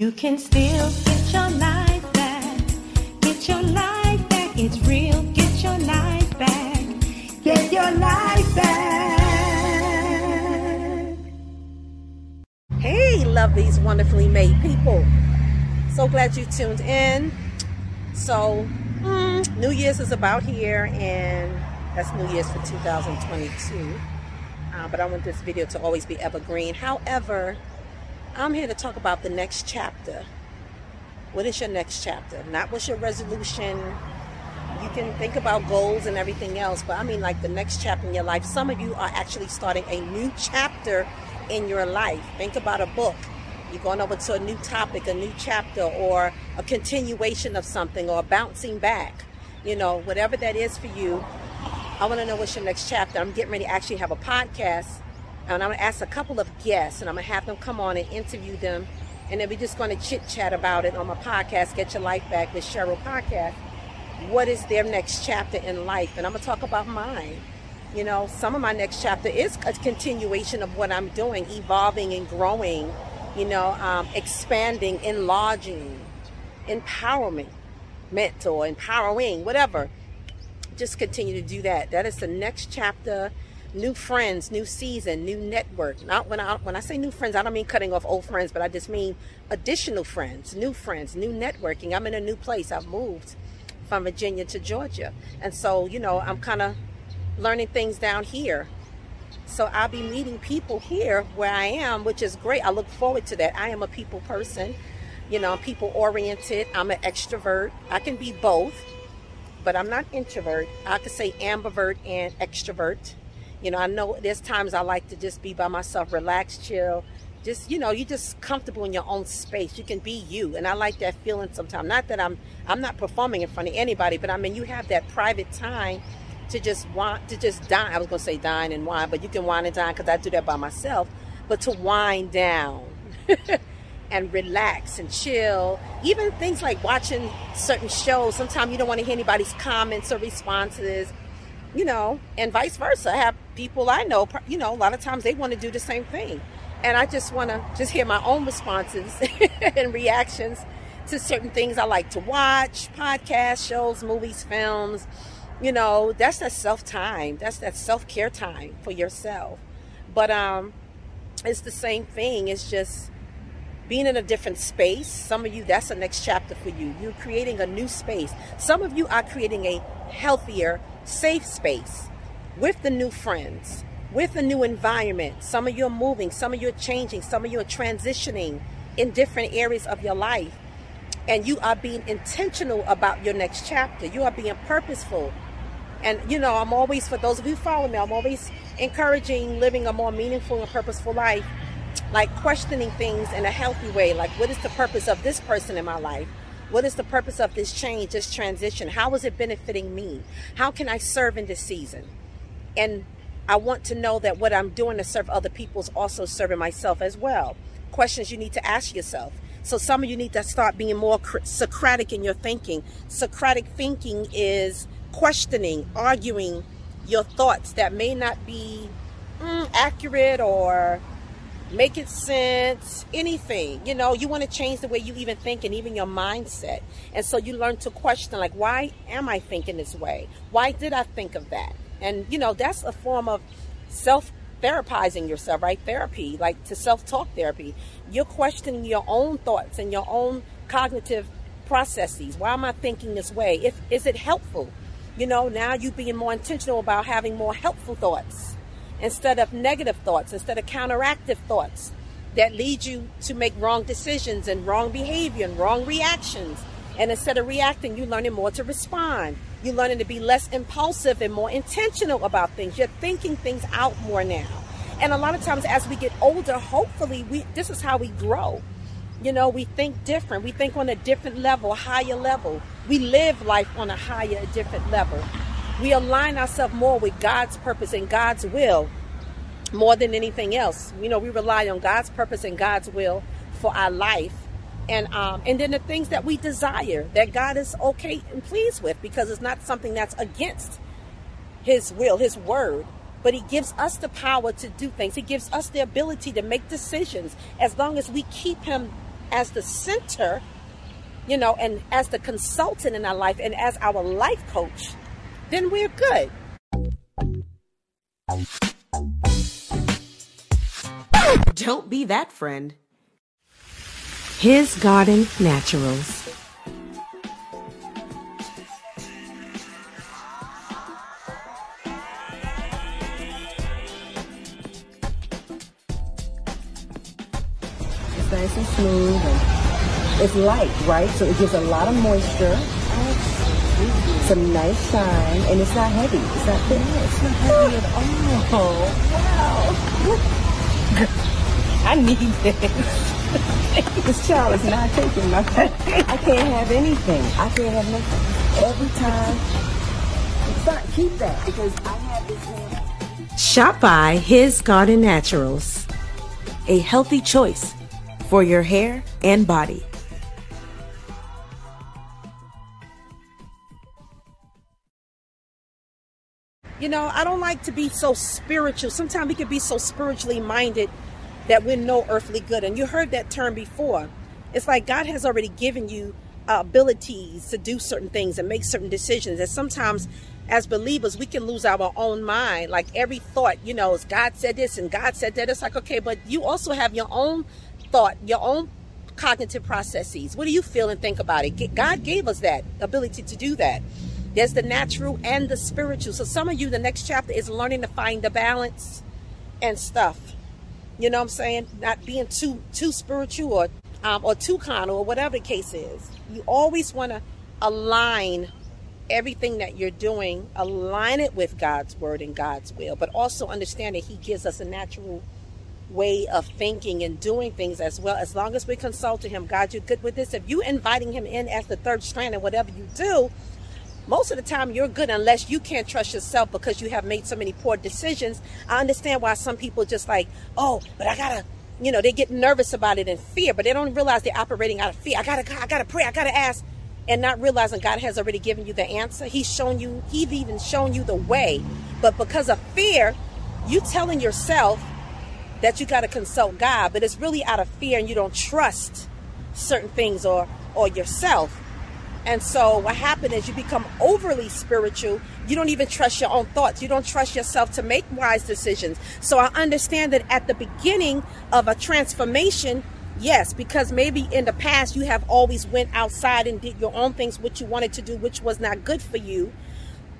You can still get your life back. Get your life back. It's real. Get your life back. Get your life back. Hey, love these wonderfully made people. So glad you tuned in. So, mm, New Year's is about here, and that's New Year's for 2022. Uh, but I want this video to always be evergreen. However, I'm here to talk about the next chapter. What is your next chapter? Not what's your resolution. You can think about goals and everything else, but I mean like the next chapter in your life. Some of you are actually starting a new chapter in your life. Think about a book. You're going over to a new topic, a new chapter, or a continuation of something, or bouncing back. You know, whatever that is for you, I want to know what's your next chapter. I'm getting ready to actually have a podcast and I'm going to ask a couple of guests and I'm going to have them come on and interview them. And then we're just going to chit chat about it on my podcast, Get Your Life Back with Cheryl podcast. What is their next chapter in life? And I'm going to talk about mine. You know, some of my next chapter is a continuation of what I'm doing, evolving and growing, you know, um, expanding, enlarging, empowerment, mentor, empowering, whatever. Just continue to do that. That is the next chapter new friends, new season, new network. Not when I when I say new friends, I don't mean cutting off old friends, but I just mean additional friends, new friends, new networking. I'm in a new place. I've moved from Virginia to Georgia, and so you know I'm kind of learning things down here. So I'll be meeting people here where I am, which is great. I look forward to that. I am a people person. You know, I'm people oriented. I'm an extrovert. I can be both, but I'm not introvert. I could say ambivert and extrovert you know, I know there's times I like to just be by myself, relax, chill. Just, you know, you're just comfortable in your own space. You can be you. And I like that feeling sometimes. Not that I'm I'm not performing in front of anybody, but I mean you have that private time to just want to just dine. I was gonna say dine and wine, but you can wine and dine because I do that by myself. But to wind down and relax and chill. Even things like watching certain shows, sometimes you don't want to hear anybody's comments or responses you know, and vice versa. I have people I know, you know, a lot of times they want to do the same thing. And I just want to just hear my own responses and reactions to certain things I like to watch, podcasts, shows, movies, films. You know, that's that self time. That's that self care time for yourself. But um, it's the same thing. It's just being in a different space. Some of you, that's the next chapter for you. You're creating a new space. Some of you are creating a healthier, safe space with the new friends, with a new environment. Some of you are moving, some of you are changing, some of you are transitioning in different areas of your life. And you are being intentional about your next chapter. You are being purposeful. And, you know, I'm always, for those of you follow me, I'm always encouraging living a more meaningful and purposeful life, like questioning things in a healthy way. Like, what is the purpose of this person in my life? What is the purpose of this change, this transition? How is it benefiting me? How can I serve in this season? And I want to know that what I'm doing to serve other people is also serving myself as well. Questions you need to ask yourself. So some of you need to start being more Socratic in your thinking. Socratic thinking is questioning, arguing your thoughts that may not be mm, accurate or make it sense, anything. You know, you want to change the way you even think and even your mindset. And so you learn to question, like, why am I thinking this way? Why did I think of that? And, you know, that's a form of self therapizing yourself, right? Therapy, like to self talk therapy. You're questioning your own thoughts and your own cognitive processes. Why am I thinking this way? If is it helpful? You know, now you being more intentional about having more helpful thoughts instead of negative thoughts, instead of counteractive thoughts that lead you to make wrong decisions and wrong behavior and wrong reactions. And instead of reacting, you're learning more to respond. You're learning to be less impulsive and more intentional about things. You're thinking things out more now. And a lot of times as we get older, hopefully we this is how we grow. You know, we think different. We think on a different level, higher level. We live life on a higher, different level we align ourselves more with God's purpose and God's will more than anything else. You know, we rely on God's purpose and God's will for our life. And um, and then the things that we desire that God is okay and pleased with because it's not something that's against his will, his word. But he gives us the power to do things. He gives us the ability to make decisions as long as we keep him as the center, you know, and as the consultant in our life and as our life coach, then we're good. Don't be that friend. His Garden Naturals. It's nice and smooth and it's light, right? So it gives a lot of moisture, some nice shine, and it's not heavy. It's not thick. It's not heavy at all. Wow. I need this. this child is not taking my I can't have anything. I can't have nothing. Every time. It's not, keep that because I have this hand. Shop by His Garden Naturals. A healthy choice for your hair and body. You know, I don't like to be so spiritual. Sometimes we can be so spiritually minded that we're no earthly good. And you heard that term before. It's like God has already given you uh, abilities to do certain things and make certain decisions. And sometimes, as believers, we can lose our own mind. Like every thought, you know, God said this and God said that. It's like, okay, but you also have your own thought, your own cognitive processes. What do you feel and think about it? God gave us that ability to do that. There's the natural and the spiritual. So some of you, the next chapter is learning to find the balance and stuff. You know what I'm saying? Not being too too spiritual or um, or too carnal or whatever the case is. You always want to align everything that you're doing, align it with God's word and God's will, but also understand that He gives us a natural way of thinking and doing things as well. As long as we consult to Him, God, you're good with this. If you inviting Him in as the third strand and whatever you do, most of the time you're good unless you can't trust yourself because you have made so many poor decisions. I understand why some people just like, oh, but I gotta, you know, they get nervous about it and fear, but they don't realize they're operating out of fear. I gotta, I gotta pray, I gotta ask, and not realizing God has already given you the answer. He's shown you, He's even shown you the way, but because of fear, you telling yourself that you got to consult God, but it's really out of fear and you don't trust certain things or or yourself. And so what happened is you become overly spiritual. You don't even trust your own thoughts. You don't trust yourself to make wise decisions. So I understand that at the beginning of a transformation, yes, because maybe in the past you have always went outside and did your own things, what you wanted to do, which was not good for you,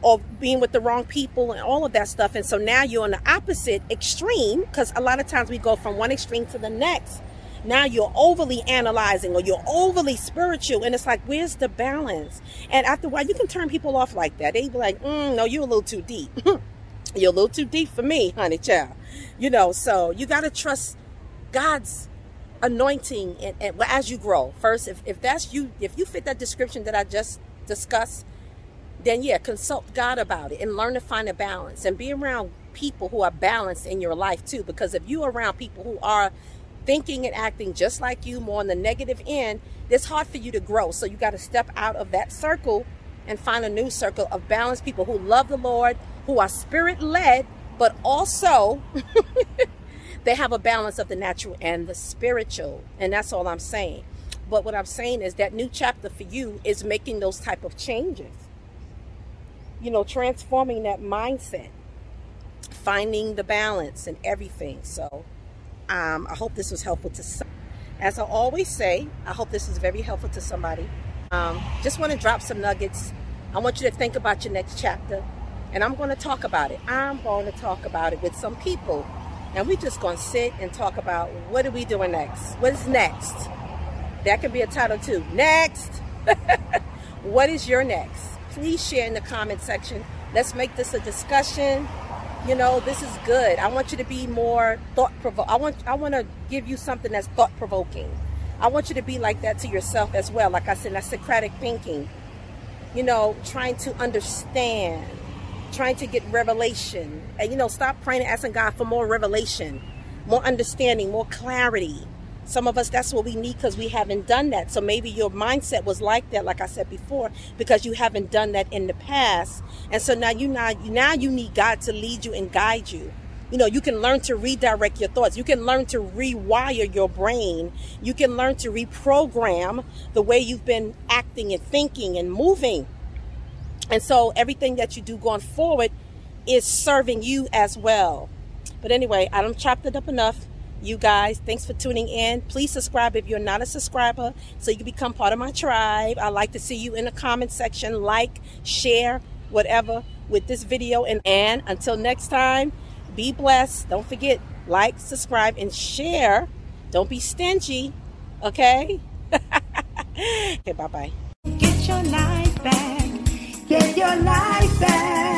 or being with the wrong people and all of that stuff. And so now you're on the opposite extreme because a lot of times we go from one extreme to the next now you're overly analyzing or you're overly spiritual and it's like where's the balance? And after a while you can turn people off like that. They be like mm, no you're a little too deep. You're a little too deep for me honey child. You know so you got to trust god's anointing and, and as you grow. First if, if that's you if you fit that description that i just discussed then yeah consult god about it and learn to find a balance and be around people who are balanced in your life too because if you're around people who are thinking and acting just like you, more on the negative end, it's hard for you to grow. So you got to step out of that circle and find a new circle of balanced people who love the Lord, who are spirit led, but also they have a balance of the natural and the spiritual. And that's all I'm saying. But what I'm saying is that new chapter for you is making those type of changes. You know, transforming that mindset, finding the balance and everything. So um, I hope this was helpful to some. As I always say, I hope this is very helpful to somebody. Um, just want to drop some nuggets. I want you to think about your next chapter. And I'm going to talk about it. I'm going to talk about it with some people. And we're just going to sit and talk about what are we doing next? What is next? That could be a title too. Next. what is your next? Please share in the comment section. Let's make this a discussion you know this is good. I want you to be more thought provoking i want i want to give you something that's thought provoking i want you to be like that to yourself as well. Like i said that's socratic thinking. You know trying to understand trying to get revelation. And you know stop praying and asking god for more revelation more understanding more clarity some of us, that's what we need because we haven't done that. So maybe your mindset was like that, like I said before, because you haven't done that in the past. And so now you now now you need God to lead you and guide you you know, you can learn to redirect your thoughts. You can learn to rewire your brain. You can learn to reprogram the way you've been acting and thinking and moving. And so everything that you do going forward is serving you as well. But anyway, I don't chopped it up enough. You guys, thanks for tuning in. Please subscribe if you're not a subscriber so you can become part of my tribe. I like to see you in the comment section, like, share, whatever with this video. And, and until next time, be blessed. Don't forget, like, subscribe, and share. Don't be stingy, okay? okay, bye bye. Get your life back. Get your life back.